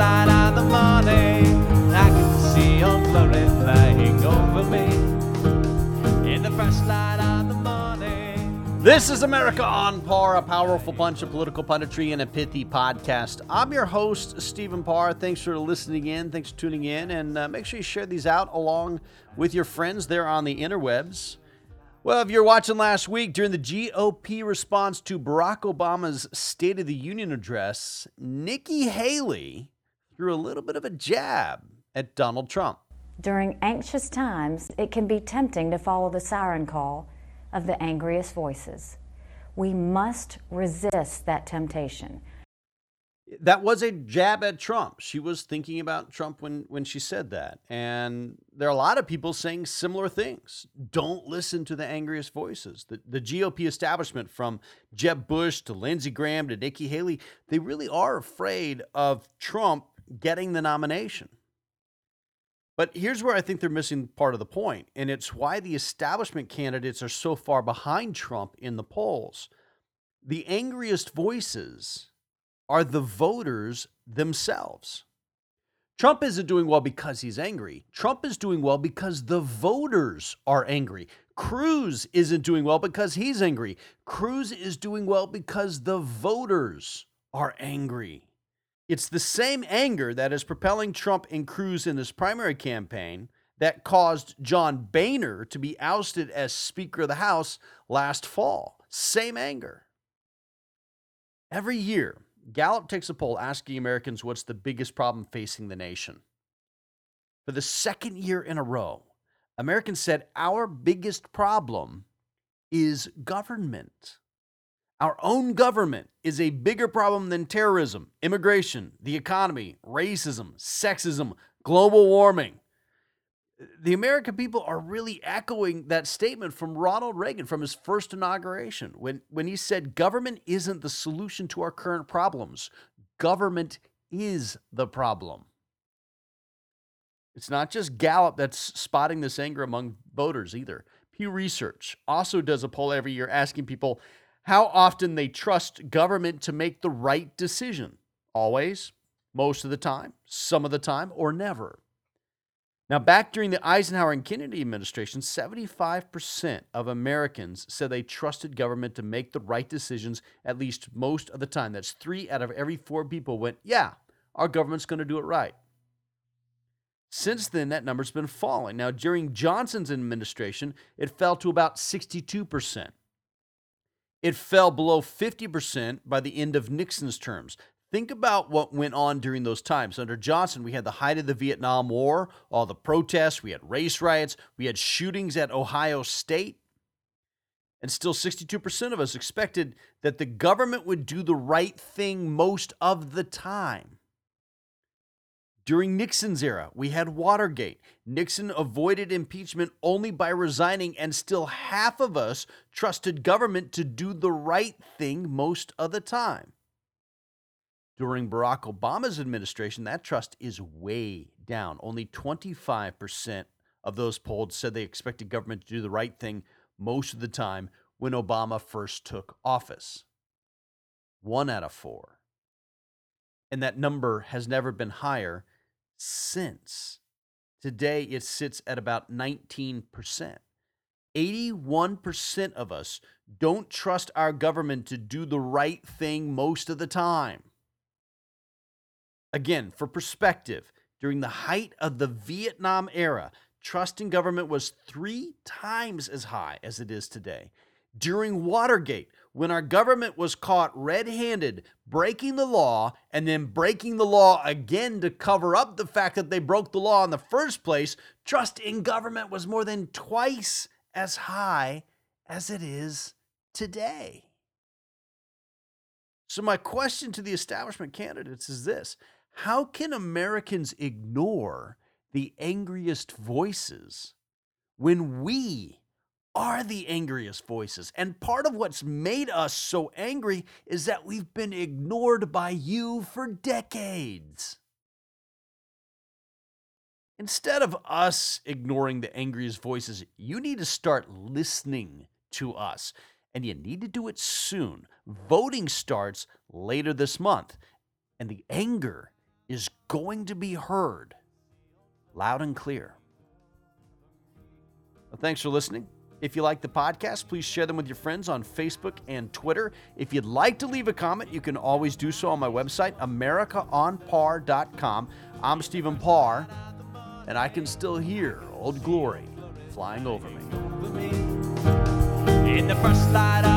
light of the morning, I can see your glory flying over me. In the first light. This is America on Par, a powerful bunch of political punditry and a pithy podcast. I'm your host, Stephen Parr. Thanks for listening in. Thanks for tuning in. And uh, make sure you share these out along with your friends there on the interwebs. Well, if you're watching last week during the GOP response to Barack Obama's State of the Union address, Nikki Haley threw a little bit of a jab at Donald Trump. During anxious times, it can be tempting to follow the siren call of the angriest voices. We must resist that temptation. That was a jab at Trump. She was thinking about Trump when, when she said that. And there are a lot of people saying similar things. Don't listen to the angriest voices. The, the GOP establishment, from Jeb Bush to Lindsey Graham to Nikki Haley, they really are afraid of Trump getting the nomination. But here's where I think they're missing part of the point, and it's why the establishment candidates are so far behind Trump in the polls. The angriest voices are the voters themselves. Trump isn't doing well because he's angry. Trump is doing well because the voters are angry. Cruz isn't doing well because he's angry. Cruz is doing well because the voters are angry. It's the same anger that is propelling Trump and Cruz in this primary campaign that caused John Boehner to be ousted as Speaker of the House last fall. Same anger. Every year, Gallup takes a poll asking Americans what's the biggest problem facing the nation. For the second year in a row, Americans said our biggest problem is government. Our own government is a bigger problem than terrorism, immigration, the economy, racism, sexism, global warming the American people are really echoing that statement from Ronald Reagan from his first inauguration when, when he said, Government isn't the solution to our current problems, government is the problem. It's not just Gallup that's spotting this anger among voters either. Pew Research also does a poll every year asking people how often they trust government to make the right decision. Always, most of the time, some of the time, or never. Now, back during the Eisenhower and Kennedy administration, 75% of Americans said they trusted government to make the right decisions at least most of the time. That's three out of every four people went, yeah, our government's going to do it right. Since then, that number's been falling. Now, during Johnson's administration, it fell to about 62%. It fell below 50% by the end of Nixon's terms. Think about what went on during those times. Under Johnson, we had the height of the Vietnam War, all the protests, we had race riots, we had shootings at Ohio State. And still, 62% of us expected that the government would do the right thing most of the time. During Nixon's era, we had Watergate. Nixon avoided impeachment only by resigning, and still half of us trusted government to do the right thing most of the time. During Barack Obama's administration, that trust is way down. Only 25% of those polled said they expected government to do the right thing most of the time when Obama first took office. One out of four. And that number has never been higher since. Today, it sits at about 19%. 81% of us don't trust our government to do the right thing most of the time. Again, for perspective, during the height of the Vietnam era, trust in government was three times as high as it is today. During Watergate, when our government was caught red handed breaking the law and then breaking the law again to cover up the fact that they broke the law in the first place, trust in government was more than twice as high as it is today. So, my question to the establishment candidates is this how can Americans ignore the angriest voices when we are the angriest voices? And part of what's made us so angry is that we've been ignored by you for decades. Instead of us ignoring the angriest voices, you need to start listening to us. And you need to do it soon. Voting starts later this month. And the anger is going to be heard loud and clear. Well, thanks for listening. If you like the podcast, please share them with your friends on Facebook and Twitter. If you'd like to leave a comment, you can always do so on my website, AmericaOnPar.com. I'm Stephen Parr, and I can still hear Old Glory flying over me. In the first light.